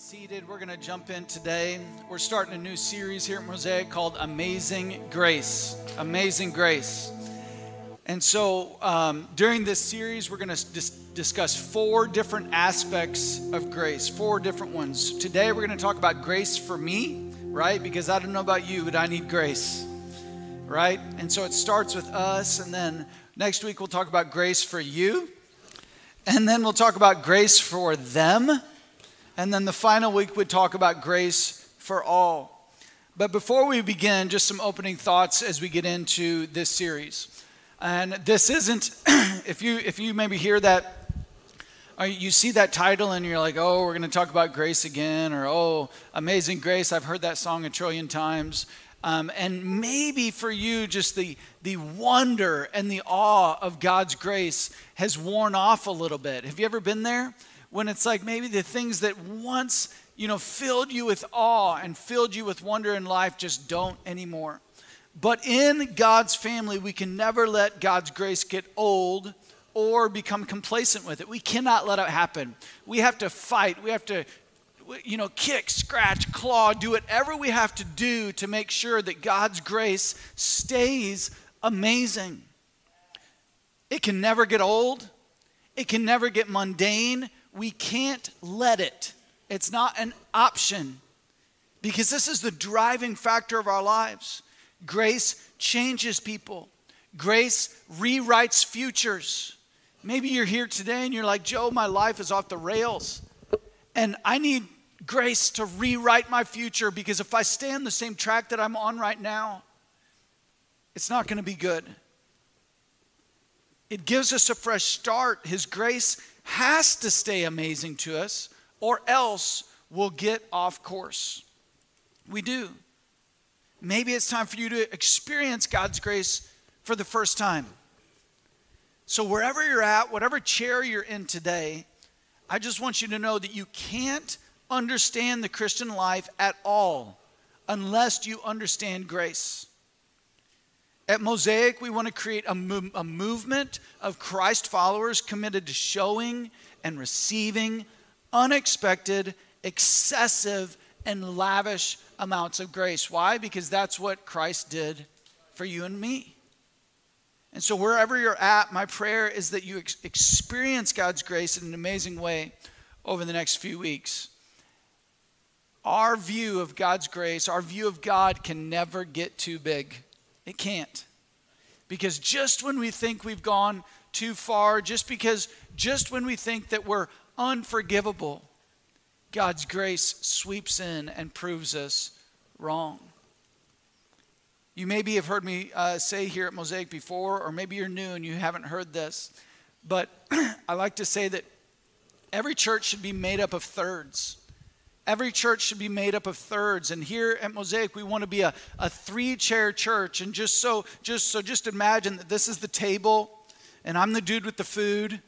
seated. We're going to jump in today. We're starting a new series here at Mosaic called Amazing Grace. Amazing Grace. And so um, during this series, we're going to dis- discuss four different aspects of grace, four different ones. Today, we're going to talk about grace for me, right? Because I don't know about you, but I need grace, right? And so it starts with us. And then next week, we'll talk about grace for you. And then we'll talk about grace for them and then the final week we talk about grace for all. But before we begin, just some opening thoughts as we get into this series. And this isn't, if you if you maybe hear that, or you see that title and you're like, oh, we're going to talk about grace again, or oh, amazing grace. I've heard that song a trillion times. Um, and maybe for you, just the, the wonder and the awe of God's grace has worn off a little bit. Have you ever been there? When it's like maybe the things that once, you know, filled you with awe and filled you with wonder in life just don't anymore. But in God's family, we can never let God's grace get old or become complacent with it. We cannot let it happen. We have to fight. We have to, you know, kick, scratch, claw, do whatever we have to do to make sure that God's grace stays amazing. It can never get old. It can never get mundane we can't let it. It's not an option because this is the driving factor of our lives. Grace changes people, grace rewrites futures. Maybe you're here today and you're like, Joe, my life is off the rails. And I need grace to rewrite my future because if I stay on the same track that I'm on right now, it's not going to be good. It gives us a fresh start. His grace has to stay amazing to us, or else we'll get off course. We do. Maybe it's time for you to experience God's grace for the first time. So, wherever you're at, whatever chair you're in today, I just want you to know that you can't understand the Christian life at all unless you understand grace. At Mosaic, we want to create a, mo- a movement of Christ followers committed to showing and receiving unexpected, excessive, and lavish amounts of grace. Why? Because that's what Christ did for you and me. And so, wherever you're at, my prayer is that you ex- experience God's grace in an amazing way over the next few weeks. Our view of God's grace, our view of God can never get too big. It can't. Because just when we think we've gone too far, just because, just when we think that we're unforgivable, God's grace sweeps in and proves us wrong. You maybe have heard me uh, say here at Mosaic before, or maybe you're new and you haven't heard this, but I like to say that every church should be made up of thirds. Every church should be made up of thirds. And here at Mosaic, we want to be a, a three-chair church. And just so, just so just imagine that this is the table, and I'm the dude with the food,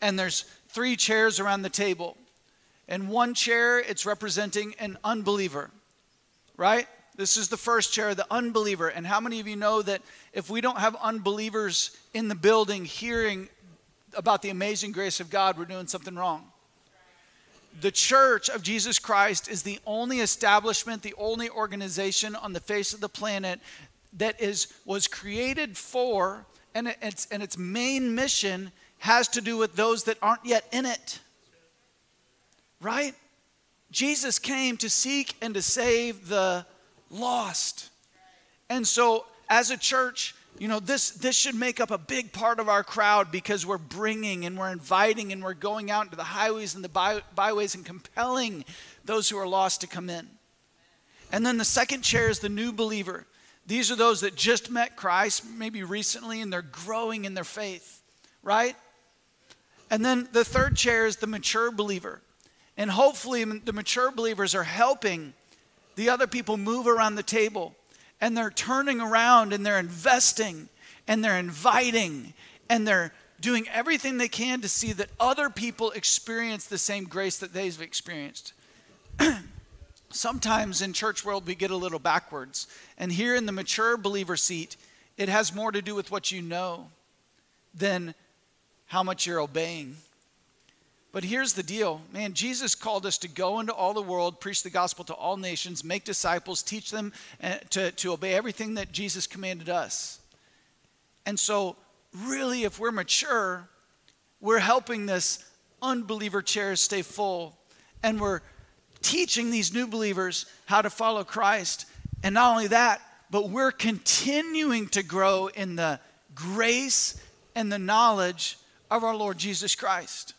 and there's three chairs around the table. And one chair, it's representing an unbeliever, right? This is the first chair, the unbeliever. And how many of you know that if we don't have unbelievers in the building hearing about the amazing grace of God, we're doing something wrong? The church of Jesus Christ is the only establishment, the only organization on the face of the planet that is was created for and its and its main mission has to do with those that aren't yet in it. Right? Jesus came to seek and to save the lost. And so as a church, you know this this should make up a big part of our crowd because we're bringing and we're inviting and we're going out into the highways and the by, byways and compelling those who are lost to come in. And then the second chair is the new believer. These are those that just met christ maybe recently and they're growing in their faith right? And then the third chair is the mature believer. And hopefully the mature believers are helping the other people move around the table and they're turning around and they're investing and they're inviting and they're doing everything they can to see that other people experience the same grace that they've experienced. Sometimes in church world we get a little backwards. And here in the mature believer seat, it has more to do with what you know than how much you're obeying. But here's the deal man, Jesus called us to go into all the world, preach the gospel to all nations, make disciples, teach them uh, to, to obey everything that Jesus commanded us. And so, really, if we're mature, we're helping this unbeliever chair stay full. And we're teaching these new believers how to follow Christ. And not only that, but we're continuing to grow in the grace and the knowledge of our Lord Jesus Christ.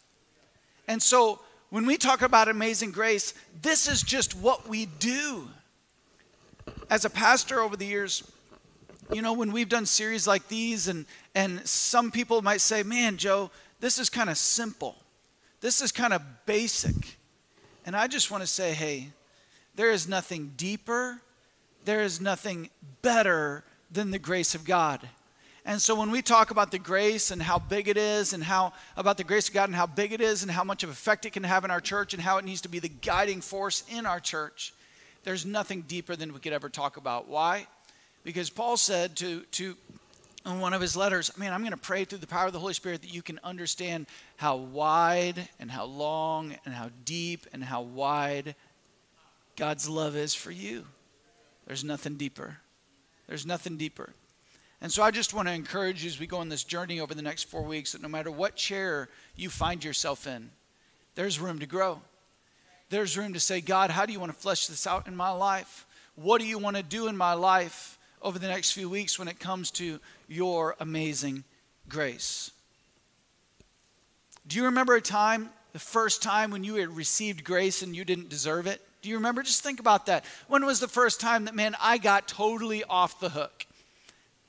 And so when we talk about amazing grace, this is just what we do. As a pastor over the years, you know, when we've done series like these, and, and some people might say, man, Joe, this is kind of simple. This is kind of basic. And I just want to say, hey, there is nothing deeper, there is nothing better than the grace of God. And so when we talk about the grace and how big it is and how about the grace of God and how big it is and how much of effect it can have in our church and how it needs to be the guiding force in our church, there's nothing deeper than we could ever talk about. Why? Because Paul said to, to in one of his letters, man, I'm going to pray through the power of the Holy Spirit that you can understand how wide and how long and how deep and how wide God's love is for you. There's nothing deeper. There's nothing deeper. And so I just want to encourage you as we go on this journey over the next four weeks that no matter what chair you find yourself in, there's room to grow. There's room to say, God, how do you want to flesh this out in my life? What do you want to do in my life over the next few weeks when it comes to your amazing grace? Do you remember a time, the first time when you had received grace and you didn't deserve it? Do you remember? Just think about that. When was the first time that, man, I got totally off the hook?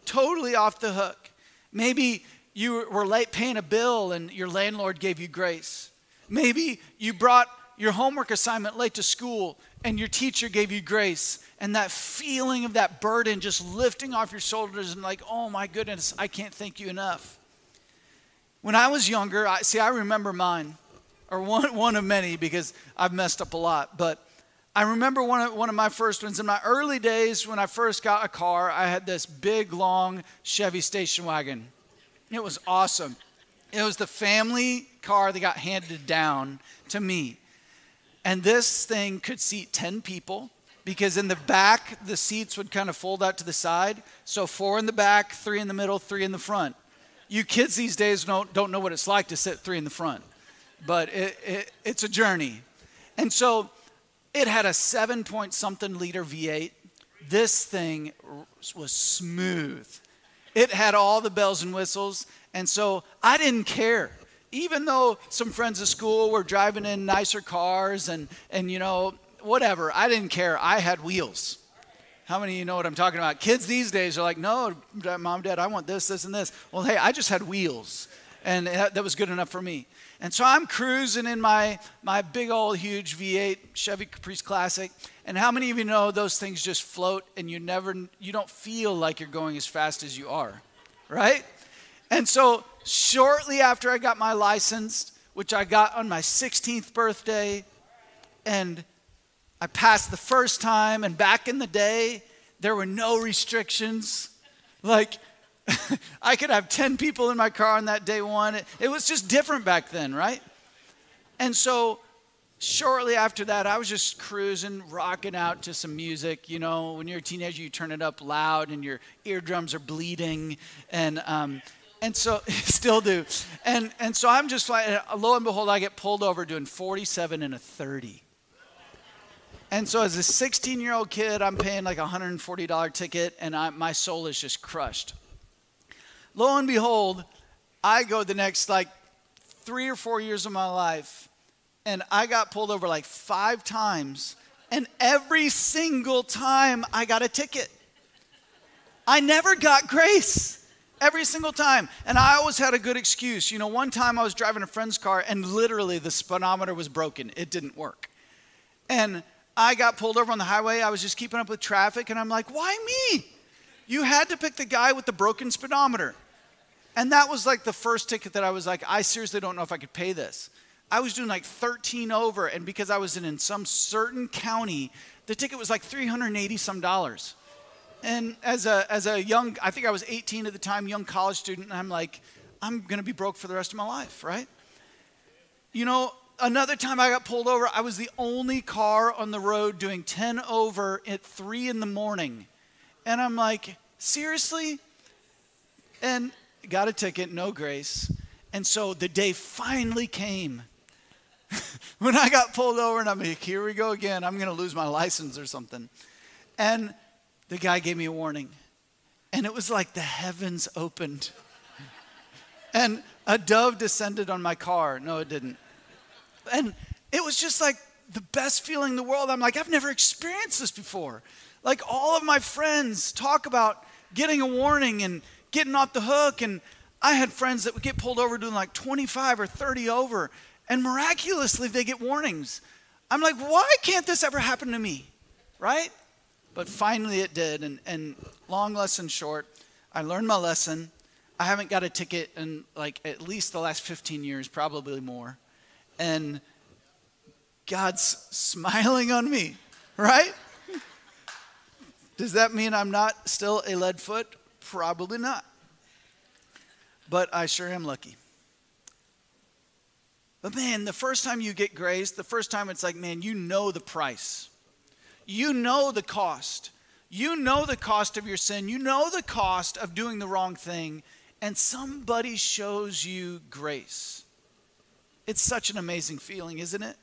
Totally off the hook. Maybe you were late paying a bill and your landlord gave you grace. Maybe you brought your homework assignment late to school and your teacher gave you grace. And that feeling of that burden just lifting off your shoulders and like, oh my goodness, I can't thank you enough. When I was younger, I, see, I remember mine, or one, one of many because I've messed up a lot, but I remember one of, one of my first ones in my early days when I first got a car. I had this big, long Chevy station wagon. It was awesome. It was the family car that got handed down to me. And this thing could seat 10 people because in the back, the seats would kind of fold out to the side. So, four in the back, three in the middle, three in the front. You kids these days don't, don't know what it's like to sit three in the front, but it, it, it's a journey. And so, it had a seven point something liter V8. This thing was smooth. It had all the bells and whistles. And so I didn't care. Even though some friends at school were driving in nicer cars and, and you know, whatever, I didn't care. I had wheels. How many of you know what I'm talking about? Kids these days are like, no, mom, dad, I want this, this, and this. Well, hey, I just had wheels, and that was good enough for me. And so I'm cruising in my, my big old huge V8 Chevy Caprice Classic. And how many of you know those things just float and you never, you don't feel like you're going as fast as you are, right? And so shortly after I got my license, which I got on my 16th birthday, and I passed the first time, and back in the day, there were no restrictions. Like, I could have 10 people in my car on that day one. It, it was just different back then, right? And so shortly after that, I was just cruising, rocking out to some music. You know, when you're a teenager, you turn it up loud and your eardrums are bleeding. And, um, and so, still do. And, and so I'm just like, lo and behold, I get pulled over doing 47 and a 30. And so, as a 16 year old kid, I'm paying like a $140 ticket, and I, my soul is just crushed lo and behold, I go the next like three or four years of my life, and I got pulled over like five times, and every single time I got a ticket. I never got grace every single time. And I always had a good excuse. You know, one time I was driving a friend's car and literally the speedometer was broken, it didn't work. And I got pulled over on the highway. I was just keeping up with traffic, and I'm like, why me? You had to pick the guy with the broken speedometer. And that was like the first ticket that I was like, I seriously don't know if I could pay this. I was doing like 13 over, and because I was in, in some certain county, the ticket was like 380 some dollars. And as a, as a young, I think I was 18 at the time, young college student, and I'm like, I'm gonna be broke for the rest of my life, right? you know, another time I got pulled over, I was the only car on the road doing 10 over at 3 in the morning. And I'm like, seriously? And got a ticket, no grace. And so the day finally came when I got pulled over, and I'm like, here we go again. I'm going to lose my license or something. And the guy gave me a warning. And it was like the heavens opened. And a dove descended on my car. No, it didn't. And it was just like the best feeling in the world. I'm like, I've never experienced this before. Like all of my friends talk about getting a warning and getting off the hook. And I had friends that would get pulled over doing like 25 or 30 over, and miraculously they get warnings. I'm like, why can't this ever happen to me? Right? But finally it did. And, and long lesson short, I learned my lesson. I haven't got a ticket in like at least the last 15 years, probably more. And God's smiling on me, right? Does that mean I'm not still a lead foot? Probably not. But I sure am lucky. But man, the first time you get grace, the first time it's like, man, you know the price. You know the cost. You know the cost of your sin. You know the cost of doing the wrong thing. And somebody shows you grace. It's such an amazing feeling, isn't it?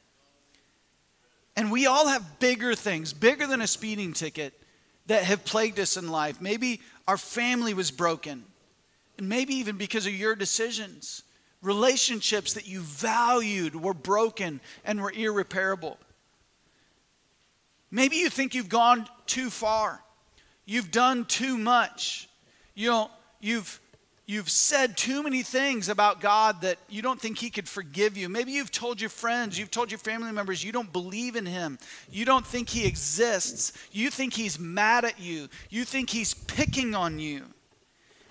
And we all have bigger things, bigger than a speeding ticket, that have plagued us in life. Maybe our family was broken, and maybe even because of your decisions. Relationships that you valued were broken and were irreparable. Maybe you think you've gone too far. You've done too much. You know, you've You've said too many things about God that you don't think He could forgive you. Maybe you've told your friends, you've told your family members you don't believe in Him. You don't think He exists. You think He's mad at you. You think He's picking on you.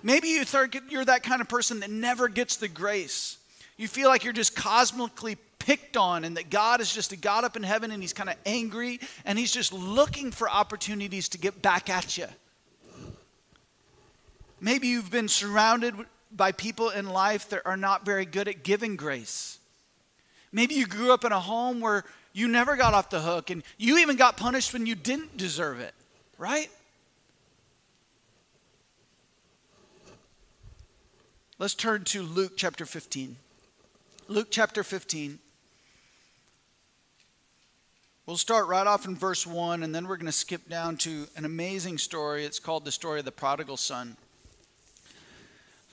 Maybe you think you're that kind of person that never gets the grace. You feel like you're just cosmically picked on and that God is just a God up in heaven and He's kind of angry and He's just looking for opportunities to get back at you. Maybe you've been surrounded by people in life that are not very good at giving grace. Maybe you grew up in a home where you never got off the hook and you even got punished when you didn't deserve it, right? Let's turn to Luke chapter 15. Luke chapter 15. We'll start right off in verse 1, and then we're going to skip down to an amazing story. It's called the story of the prodigal son.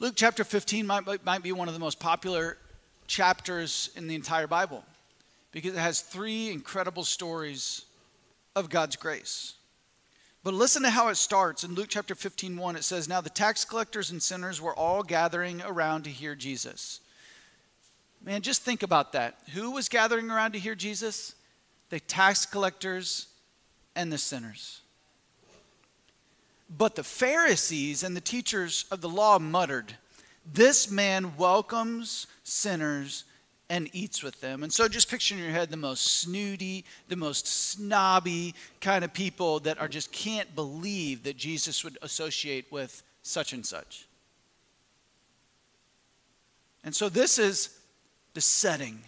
Luke chapter 15 might, might be one of the most popular chapters in the entire Bible because it has three incredible stories of God's grace. But listen to how it starts. In Luke chapter 15, 1, it says, Now the tax collectors and sinners were all gathering around to hear Jesus. Man, just think about that. Who was gathering around to hear Jesus? The tax collectors and the sinners. But the Pharisees and the teachers of the law muttered, This man welcomes sinners and eats with them. And so just picture in your head the most snooty, the most snobby kind of people that are just can't believe that Jesus would associate with such and such. And so this is the setting.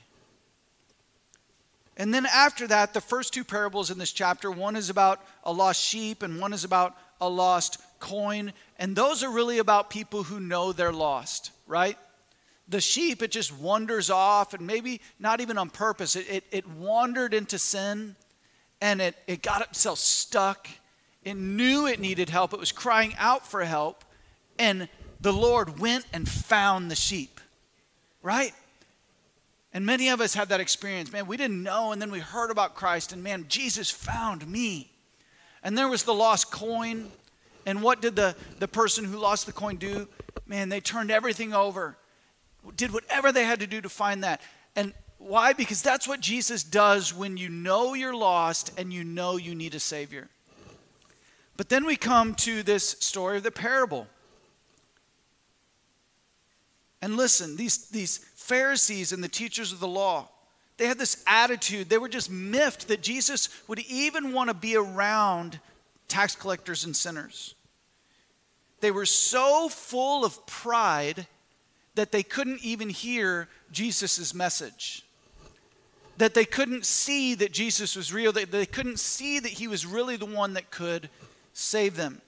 And then after that, the first two parables in this chapter one is about a lost sheep, and one is about a lost coin. And those are really about people who know they're lost, right? The sheep, it just wanders off, and maybe not even on purpose. It, it, it wandered into sin and it, it got itself stuck. It knew it needed help. It was crying out for help. And the Lord went and found the sheep, right? And many of us have that experience. Man, we didn't know, and then we heard about Christ, and man, Jesus found me. And there was the lost coin. And what did the, the person who lost the coin do? Man, they turned everything over, did whatever they had to do to find that. And why? Because that's what Jesus does when you know you're lost and you know you need a Savior. But then we come to this story of the parable. And listen, these, these Pharisees and the teachers of the law, they had this attitude. They were just miffed that Jesus would even want to be around tax collectors and sinners. They were so full of pride that they couldn't even hear Jesus' message. that they couldn't see that Jesus was real, that they couldn't see that he was really the one that could save them.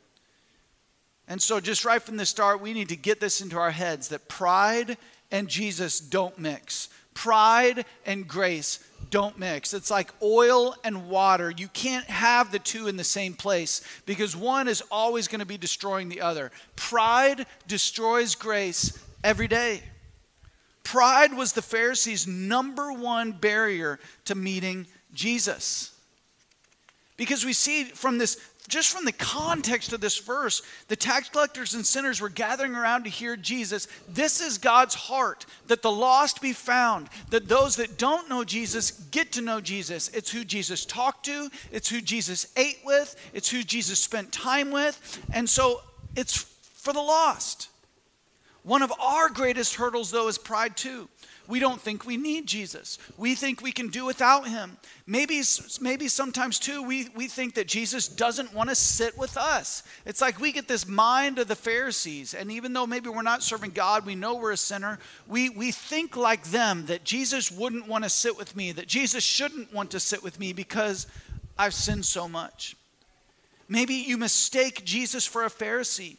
And so, just right from the start, we need to get this into our heads that pride and Jesus don't mix. Pride and grace don't mix. It's like oil and water. You can't have the two in the same place because one is always going to be destroying the other. Pride destroys grace every day. Pride was the Pharisees' number one barrier to meeting Jesus. Because we see from this just from the context of this verse, the tax collectors and sinners were gathering around to hear Jesus. This is God's heart that the lost be found, that those that don't know Jesus get to know Jesus. It's who Jesus talked to, it's who Jesus ate with, it's who Jesus spent time with. And so it's for the lost. One of our greatest hurdles, though, is pride, too. We don't think we need Jesus. We think we can do without him. Maybe, maybe sometimes too, we, we think that Jesus doesn't want to sit with us. It's like we get this mind of the Pharisees. And even though maybe we're not serving God, we know we're a sinner, we, we think like them that Jesus wouldn't want to sit with me, that Jesus shouldn't want to sit with me because I've sinned so much. Maybe you mistake Jesus for a Pharisee.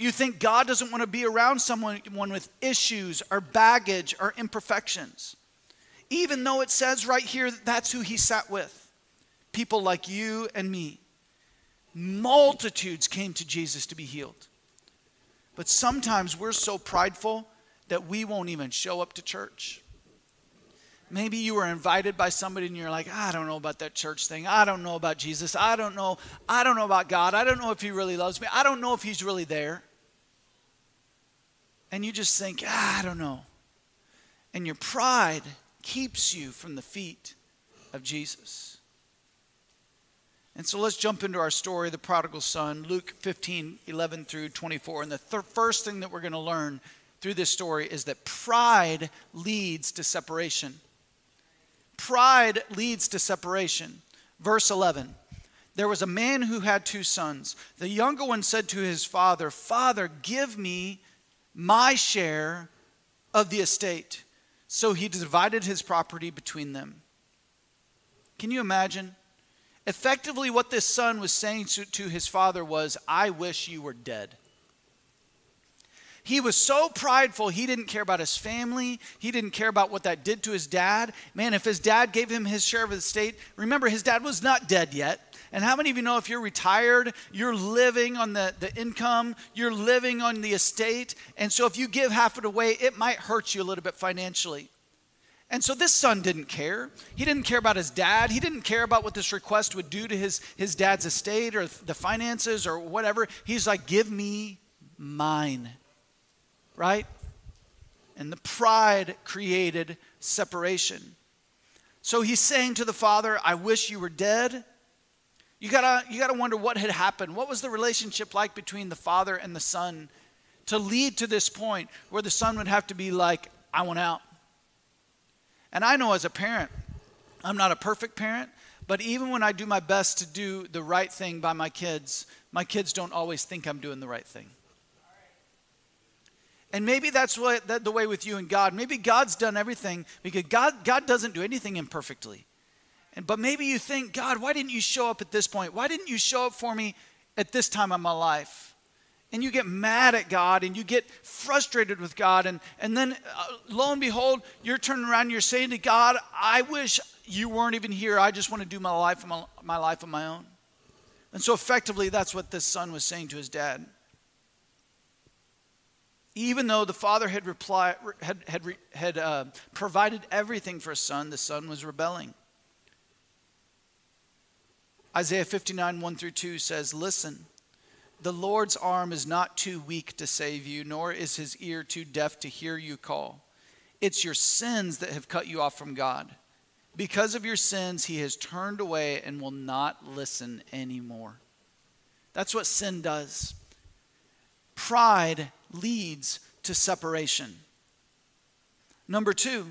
You think God doesn't want to be around someone with issues or baggage or imperfections. Even though it says right here that that's who he sat with people like you and me. Multitudes came to Jesus to be healed. But sometimes we're so prideful that we won't even show up to church. Maybe you were invited by somebody and you're like, I don't know about that church thing. I don't know about Jesus. I don't know. I don't know about God. I don't know if he really loves me. I don't know if he's really there and you just think, ah, I don't know. And your pride keeps you from the feet of Jesus. And so let's jump into our story, the prodigal son, Luke 15, 11 through 24. And the th- first thing that we're going to learn through this story is that pride leads to separation. Pride leads to separation. Verse 11 There was a man who had two sons. The younger one said to his father, Father, give me my share of the estate. So he divided his property between them. Can you imagine? Effectively, what this son was saying to, to, his father was, I wish you were dead. He was so prideful, he didn't care about his family. He didn't care about what that did to his dad. Man, if his dad gave him his share of the estate, remember, his dad was not dead yet. And how many of you know if you're retired, you're living on the, the income, you're living on the estate. And so if you give half of it away, it might hurt you a little bit financially. And so this son didn't care. He didn't care about his dad. He didn't care about what this request would do to his, his dad's estate or the finances or whatever. He's like, give me mine. Right? And the pride created separation. So he's saying to the father, I wish you were dead you gotta, you gotta wonder what had happened. What was the relationship like between the father and the son to lead to this point where the son would have to be like, I want out? And I know as a parent, I'm not a perfect parent, but even when I do my best to do the right thing by my kids, my kids don't always think I'm doing the right thing. And maybe that's what, that, the way with you and God. Maybe God's done everything because God, God doesn't do anything imperfectly. And, but maybe you think, God, why didn't you show up at this point? Why didn't you show up for me at this time of my life? And you get mad at God and you get frustrated with God. And, and then uh, lo and behold, you're turning around and you're saying to God, I wish you weren't even here. I just want to do my life, my, my life on my own. And so effectively, that's what this son was saying to his dad. Even though the father had, reply, had, had, had uh, provided everything for his son, the son was rebelling. Isaiah 59, 1 through 2 says, Listen, the Lord's arm is not too weak to save you, nor is his ear too deaf to hear you call. It's your sins that have cut you off from God. Because of your sins, he has turned away and will not listen anymore. That's what sin does. Pride leads to separation. Number two,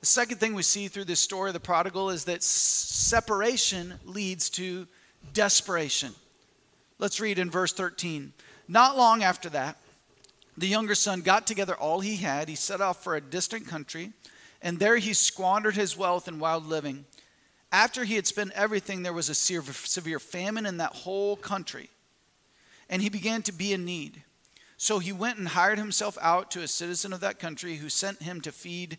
the second thing we see through this story of the prodigal is that separation leads to desperation. Let's read in verse 13. Not long after that, the younger son got together all he had. He set off for a distant country and there he squandered his wealth in wild living. After he had spent everything, there was a severe famine in that whole country, and he began to be in need. So he went and hired himself out to a citizen of that country who sent him to feed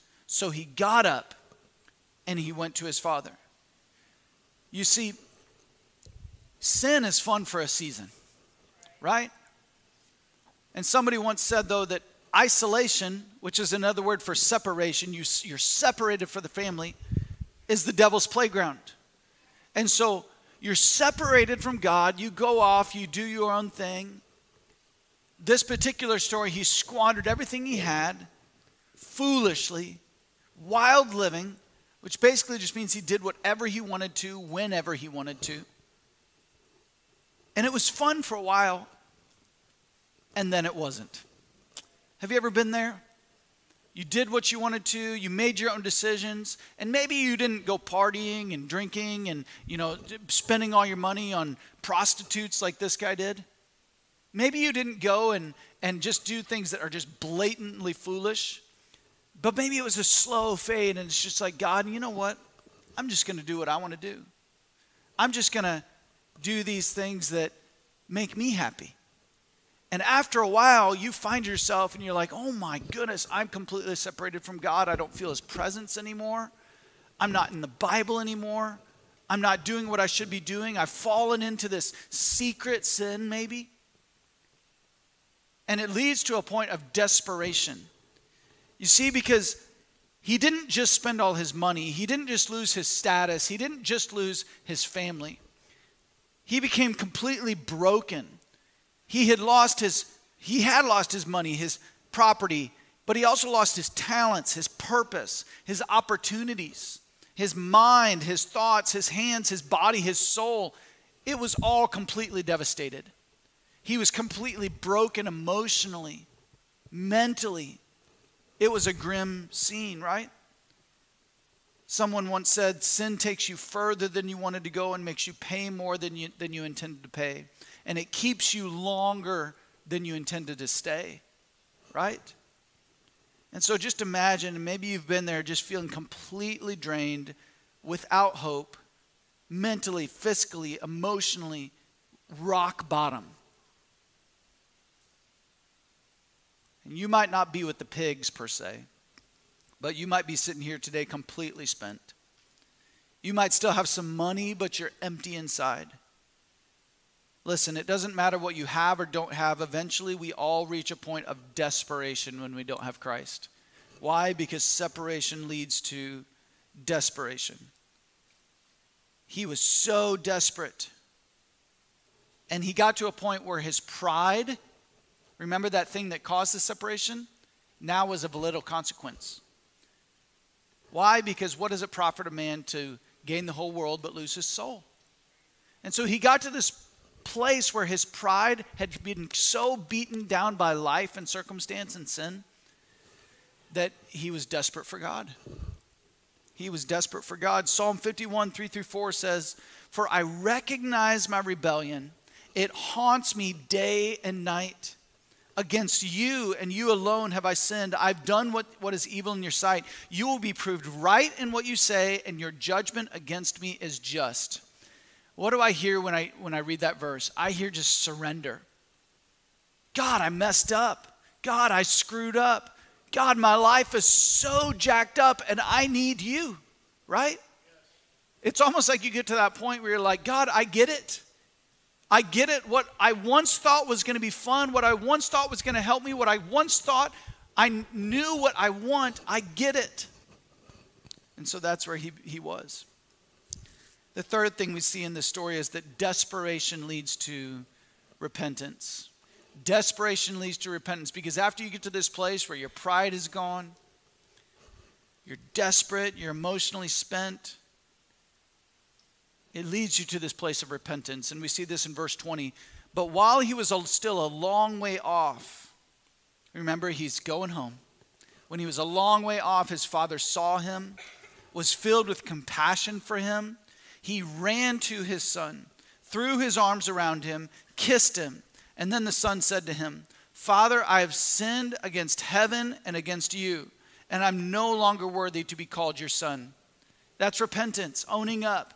So he got up and he went to his father. You see, sin is fun for a season, right? And somebody once said, though, that isolation, which is another word for separation, you, you're separated from the family, is the devil's playground. And so you're separated from God, you go off, you do your own thing. This particular story, he squandered everything he had foolishly, wild living, which basically just means he did whatever he wanted to, whenever he wanted to. And it was fun for a while, and then it wasn't. Have you ever been there? You did what you wanted to, you made your own decisions, and maybe you didn't go partying and drinking and, you know, spending all your money on prostitutes like this guy did. Maybe you didn't go and, and just do things that are just blatantly foolish. But maybe it was a slow fade, and it's just like, God, you know what? I'm just going to do what I want to do. I'm just going to do these things that make me happy. And after a while, you find yourself and you're like, oh my goodness, I'm completely separated from God. I don't feel his presence anymore. I'm not in the Bible anymore. I'm not doing what I should be doing. I've fallen into this secret sin, maybe. And it leads to a point of desperation. You see, because he didn't just spend all his money, he didn't just lose his status, he didn't just lose his family. He became completely broken he had lost his he had lost his money, his property, but he also lost his talents, his purpose, his opportunities, his mind, his thoughts, his hands, his body, his soul. It was all completely devastated. He was completely broken emotionally, mentally. It was a grim scene, right? Someone once said, Sin takes you further than you wanted to go and makes you pay more than you, than you intended to pay and it keeps you longer than you intended to stay, right? And so just imagine, maybe you've been there just feeling completely drained, without hope, mentally, physically, emotionally, rock bottom. And you might not be with the pigs per se, but you might be sitting here today completely spent. You might still have some money, but you're empty inside. Listen, it doesn't matter what you have or don't have. Eventually, we all reach a point of desperation when we don't have Christ. Why? Because separation leads to desperation. He was so desperate. And he got to a point where his pride, remember that thing that caused the separation, now was of little consequence. Why? Because what does it profit a man to gain the whole world but lose his soul? And so he got to this place where his pride had been so beaten down by life and circumstance and sin that he was desperate for God. He was desperate for God. Psalm 51, 3 through 4 says, For I recognize my rebellion, it haunts me day and night. Against you and you alone have I sinned. I've done what, what is evil in your sight. You will be proved right in what you say, and your judgment against me is just. What do I hear when I when I read that verse? I hear just surrender. God, I messed up. God, I screwed up. God, my life is so jacked up and I need you, right? It's almost like you get to that point where you're like, God, I get it. I get it. What I once thought was going to be fun, what I once thought was going to help me, what I once thought I knew what I want, I get it. And so that's where he, he was. The third thing we see in this story is that desperation leads to repentance. Desperation leads to repentance because after you get to this place where your pride is gone, you're desperate, you're emotionally spent. It leads you to this place of repentance. And we see this in verse 20. But while he was still a long way off, remember, he's going home. When he was a long way off, his father saw him, was filled with compassion for him. He ran to his son, threw his arms around him, kissed him. And then the son said to him, Father, I have sinned against heaven and against you, and I'm no longer worthy to be called your son. That's repentance, owning up,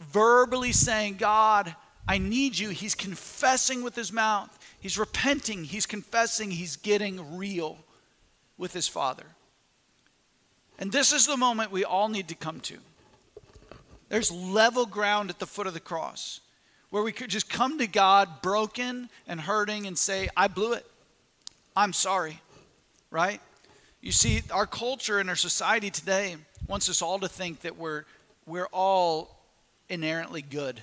verbally saying, God, I need you. He's confessing with his mouth, he's repenting, he's confessing, he's getting real with his father. And this is the moment we all need to come to. There's level ground at the foot of the cross where we could just come to God broken and hurting and say, I blew it. I'm sorry, right? You see, our culture and our society today wants us all to think that we're, we're all inherently good.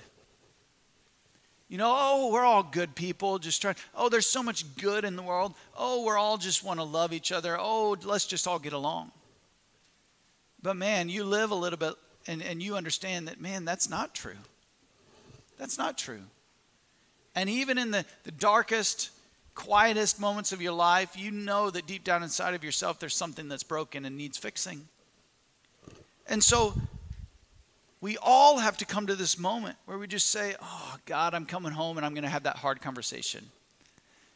You know, oh, we're all good people, just trying, oh, there's so much good in the world. Oh, we're all just want to love each other. Oh, let's just all get along. But man, you live a little bit and, and you understand that, man, that's not true. That's not true. And even in the, the darkest, quietest moments of your life, you know that deep down inside of yourself there's something that's broken and needs fixing. And so we all have to come to this moment where we just say, Oh, God, I'm coming home and I'm going to have that hard conversation.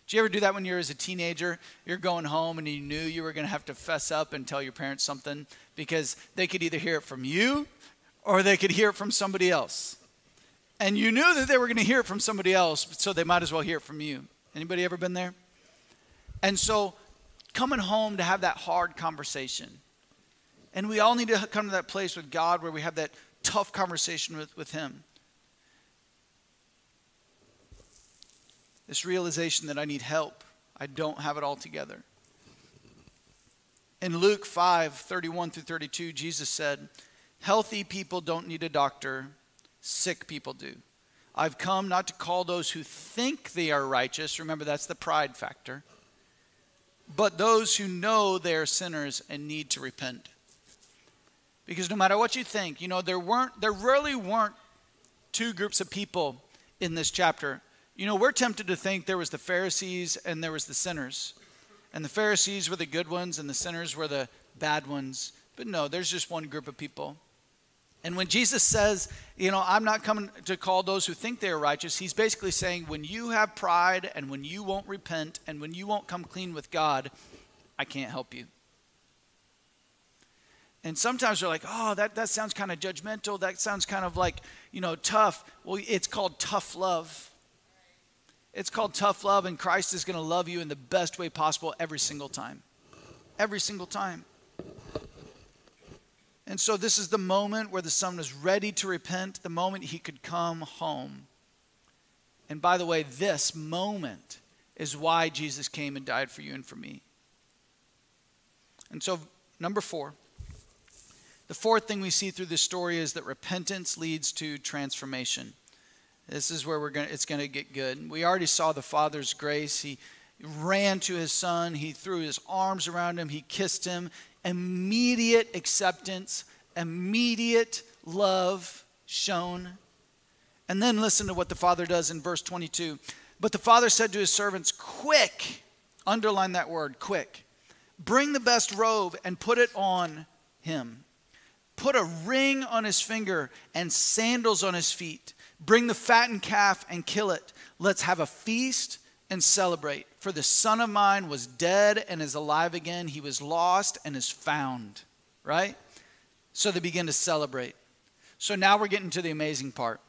Do you ever do that when you're as a teenager? You're going home and you knew you were going to have to fess up and tell your parents something because they could either hear it from you or they could hear it from somebody else. And you knew that they were going to hear it from somebody else, so they might as well hear it from you. Anybody ever been there? And so coming home to have that hard conversation. And we all need to come to that place with God where we have that tough conversation with, with Him. This realization that I need help. I don't have it all together. In Luke 5 31 through 32, Jesus said, Healthy people don't need a doctor, sick people do. I've come not to call those who think they are righteous, remember that's the pride factor, but those who know they are sinners and need to repent. Because no matter what you think, you know, there weren't there really weren't two groups of people in this chapter. You know, we're tempted to think there was the Pharisees and there was the sinners. And the Pharisees were the good ones and the sinners were the bad ones. But no, there's just one group of people. And when Jesus says, you know, I'm not coming to call those who think they are righteous, he's basically saying, when you have pride and when you won't repent and when you won't come clean with God, I can't help you. And sometimes we're like, oh, that, that sounds kind of judgmental. That sounds kind of like, you know, tough. Well, it's called tough love. It's called tough love, and Christ is going to love you in the best way possible every single time. Every single time. And so this is the moment where the son was ready to repent, the moment he could come home. And by the way, this moment is why Jesus came and died for you and for me. And so, number four, the fourth thing we see through this story is that repentance leads to transformation. This is where we're going it's going to get good. We already saw the Father's grace. He ran to his son, he threw his arms around him, he kissed him, immediate acceptance, immediate love shown. And then listen to what the father does in verse 22. But the father said to his servants, Quick, underline that word, quick. Bring the best robe and put it on him. Put a ring on his finger and sandals on his feet. Bring the fattened calf and kill it. Let's have a feast and celebrate. For the son of mine was dead and is alive again. He was lost and is found. Right? So they begin to celebrate. So now we're getting to the amazing part.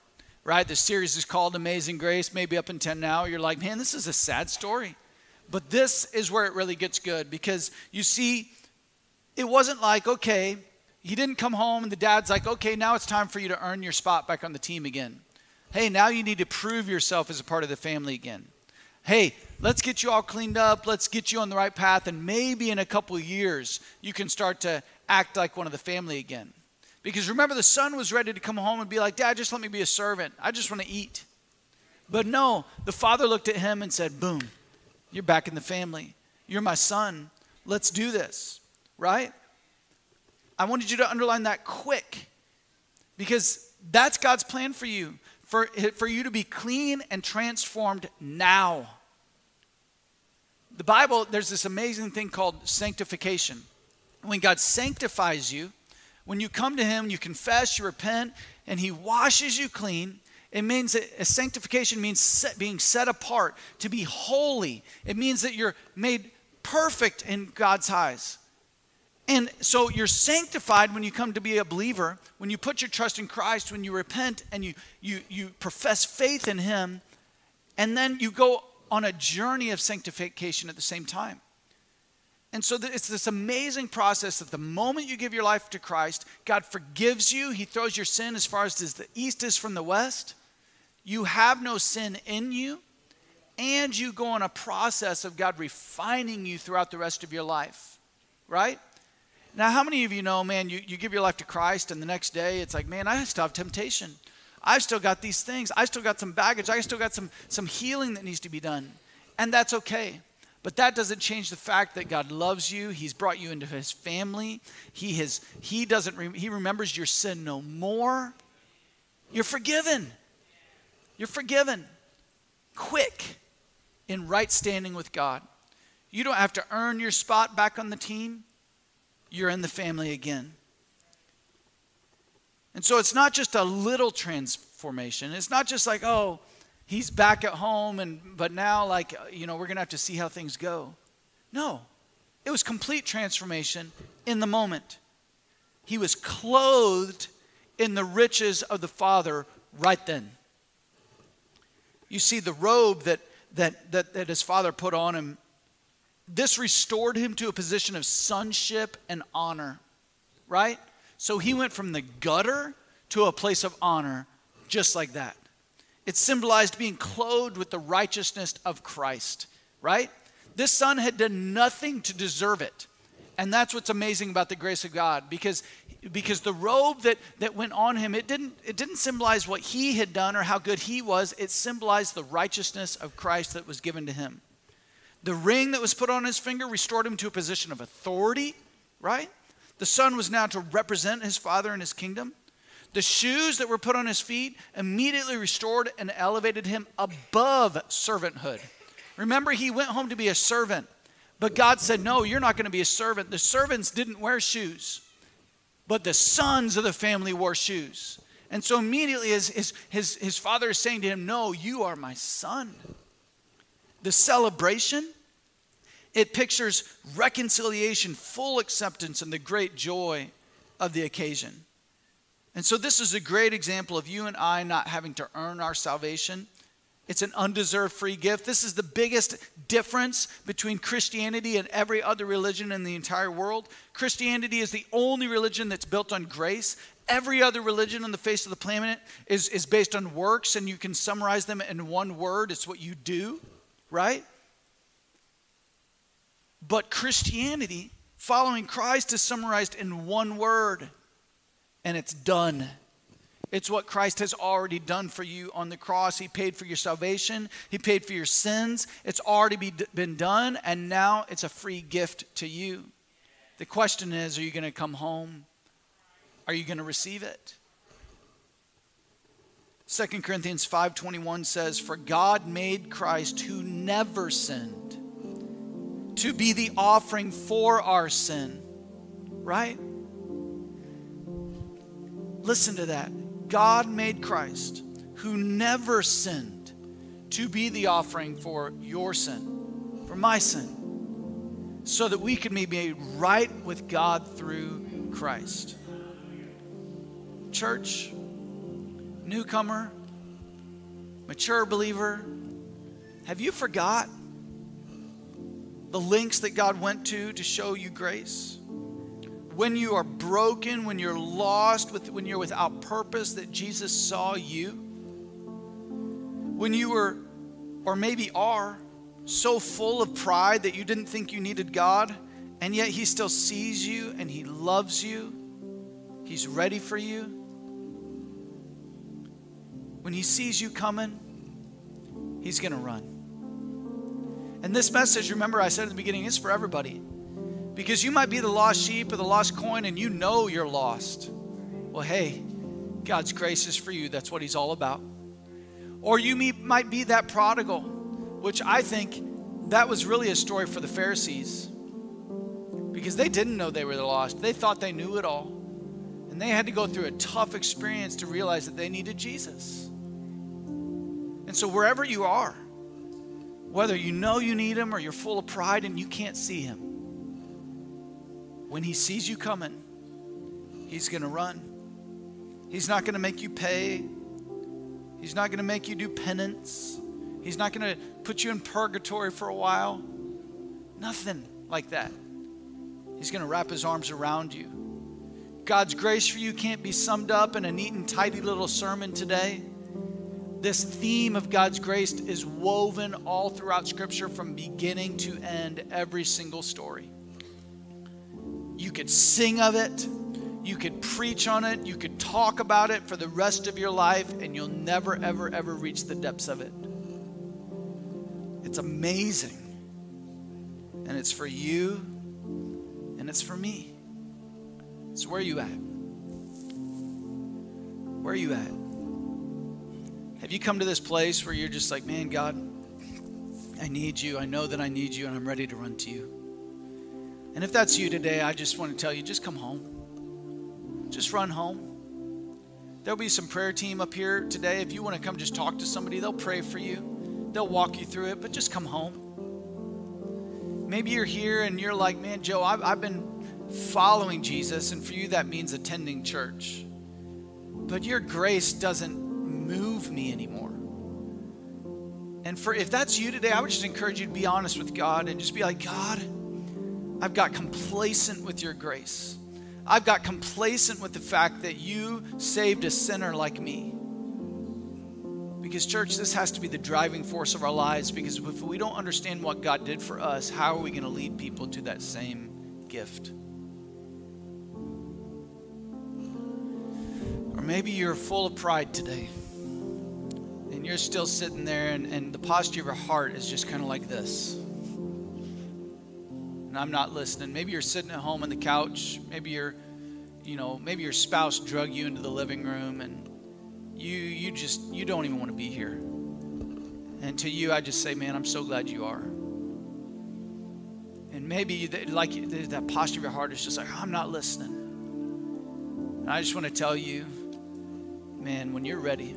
Right? The series is called Amazing Grace. Maybe up 10 now, you're like, man, this is a sad story. But this is where it really gets good because you see, it wasn't like, okay, he didn't come home and the dad's like, okay, now it's time for you to earn your spot back on the team again. Hey, now you need to prove yourself as a part of the family again hey, let's get you all cleaned up, let's get you on the right path, and maybe in a couple years you can start to act like one of the family again. Because remember, the son was ready to come home and be like, Dad, just let me be a servant. I just want to eat. But no, the father looked at him and said, Boom, you're back in the family. You're my son. Let's do this, right? I wanted you to underline that quick because that's God's plan for you, for, for you to be clean and transformed now. The Bible, there's this amazing thing called sanctification. When God sanctifies you, when you come to Him, you confess, you repent, and He washes you clean. It means that sanctification means set, being set apart, to be holy. It means that you're made perfect in God's eyes. And so you're sanctified when you come to be a believer, when you put your trust in Christ, when you repent and you, you, you profess faith in Him, and then you go on a journey of sanctification at the same time. And so it's this amazing process that the moment you give your life to Christ, God forgives you. He throws your sin as far as the east is from the west. You have no sin in you. And you go on a process of God refining you throughout the rest of your life, right? Now, how many of you know, man, you, you give your life to Christ and the next day it's like, man, I still have temptation. I've still got these things. I still got some baggage. I still got some, some healing that needs to be done. And that's okay. But that doesn't change the fact that God loves you. He's brought you into his family. He has he doesn't re, he remembers your sin no more. You're forgiven. You're forgiven. Quick in right standing with God. You don't have to earn your spot back on the team. You're in the family again. And so it's not just a little transformation. It's not just like, oh, he's back at home and but now like you know we're going to have to see how things go no it was complete transformation in the moment he was clothed in the riches of the father right then you see the robe that that that, that his father put on him this restored him to a position of sonship and honor right so he went from the gutter to a place of honor just like that it symbolized being clothed with the righteousness of Christ, right? This son had done nothing to deserve it. And that's what's amazing about the grace of God because because the robe that, that went on him, it didn't, it didn't symbolize what he had done or how good he was. It symbolized the righteousness of Christ that was given to him. The ring that was put on his finger restored him to a position of authority, right? The son was now to represent his father in his kingdom. The shoes that were put on his feet immediately restored and elevated him above servanthood. Remember, he went home to be a servant, but God said, No, you're not going to be a servant. The servants didn't wear shoes, but the sons of the family wore shoes. And so immediately his, his, his, his father is saying to him, No, you are my son. The celebration, it pictures reconciliation, full acceptance, and the great joy of the occasion. And so, this is a great example of you and I not having to earn our salvation. It's an undeserved free gift. This is the biggest difference between Christianity and every other religion in the entire world. Christianity is the only religion that's built on grace. Every other religion on the face of the planet is, is based on works, and you can summarize them in one word it's what you do, right? But Christianity, following Christ, is summarized in one word and it's done. It's what Christ has already done for you on the cross. He paid for your salvation, He paid for your sins. It's already be, been done, and now it's a free gift to you. The question is are you going to come home? Are you going to receive it? 2 Corinthians 5:21 says for God made Christ who never sinned to be the offering for our sin. Right? Listen to that. God made Christ, who never sinned, to be the offering for your sin, for my sin, so that we can be made right with God through Christ. Church, newcomer, mature believer, have you forgot the links that God went to to show you grace? when you are broken, when you're lost, when you're without purpose, that Jesus saw you. When you were, or maybe are, so full of pride that you didn't think you needed God, and yet He still sees you and He loves you. He's ready for you. When He sees you coming, He's going to run. And this message, remember, I said at the beginning, is for everybody Because you might be the lost sheep or the lost coin and you know you're lost. Well, hey, God's grace is for you. That's what He's all about. Or you might be that prodigal, which I think that was really a story for the Pharisees because they didn't know they were lost. They thought they knew it all. And they had to go through a tough experience to realize that they needed Jesus. And so, wherever you are, whether you know you need Him or you're full of pride and you can't see Him, when He sees you coming, He's going to run. He's not going to make you pay. He's not going to make you do penance. He's not going to put you in purgatory for a while. Nothing like that. He's going to wrap his arms around you. God's grace for you can't be summed up in a neat and tidy little sermon today. This theme of God's grace is woven all throughout Scripture from beginning to end, every single story. You could sing of it, you could preach on it, you could talk about it for the rest of your life, and you'll never, ever, ever reach the depths of it. It's amazing. And it's for you, and it's for me. So, where are you at? Where are you at? Have you come to this place where you're just like, man, God, I need you. I know that I need you, and I'm ready to run to you. And if that's you today, I just want to tell you just come home just run home. There'll be some prayer team up here today. If you want to come just talk to somebody, they'll pray for you. They'll walk you through it, but just come home. Maybe you're here and you're like, man, Joe, I've, I've been following Jesus, and for you, that means attending church. But your grace doesn't move me anymore. And for if that's you today, I would just encourage you to be honest with God and just be like, God, I've got complacent with your grace. I've got complacent with the fact that you saved a sinner like me. Because, church, this has to be the driving force of our lives. Because if we don't understand what God did for us, how are we going to lead people to that same gift? Or maybe you're full of pride today. And you're still sitting there, and, and the posture of your heart is just kind of like this and I'm not listening. Maybe you're sitting at home on the couch. Maybe you're, you know, maybe your spouse drug you into the living room and you you just you don't even want to be here. And to you, I just say, man, I'm so glad you are. And maybe like that posture of your heart is just like, I'm not listening. And I just want to tell you, man, when you're ready,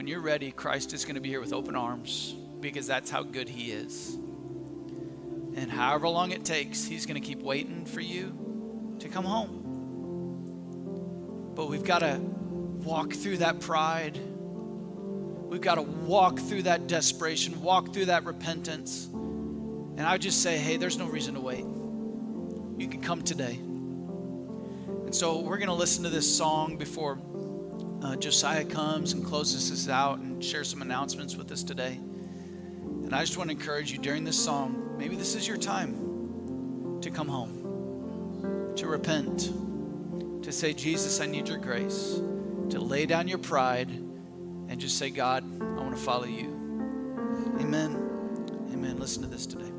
when you're ready, Christ is going to be here with open arms because that's how good He is. And however long it takes, He's going to keep waiting for you to come home. But we've got to walk through that pride. We've got to walk through that desperation, walk through that repentance. And I would just say, hey, there's no reason to wait. You can come today. And so we're going to listen to this song before uh, Josiah comes and closes us out and share some announcements with us today. And I just want to encourage you during this song, maybe this is your time to come home, to repent, to say, Jesus, I need your grace, to lay down your pride and just say, God, I want to follow you. Amen. Amen. Listen to this today.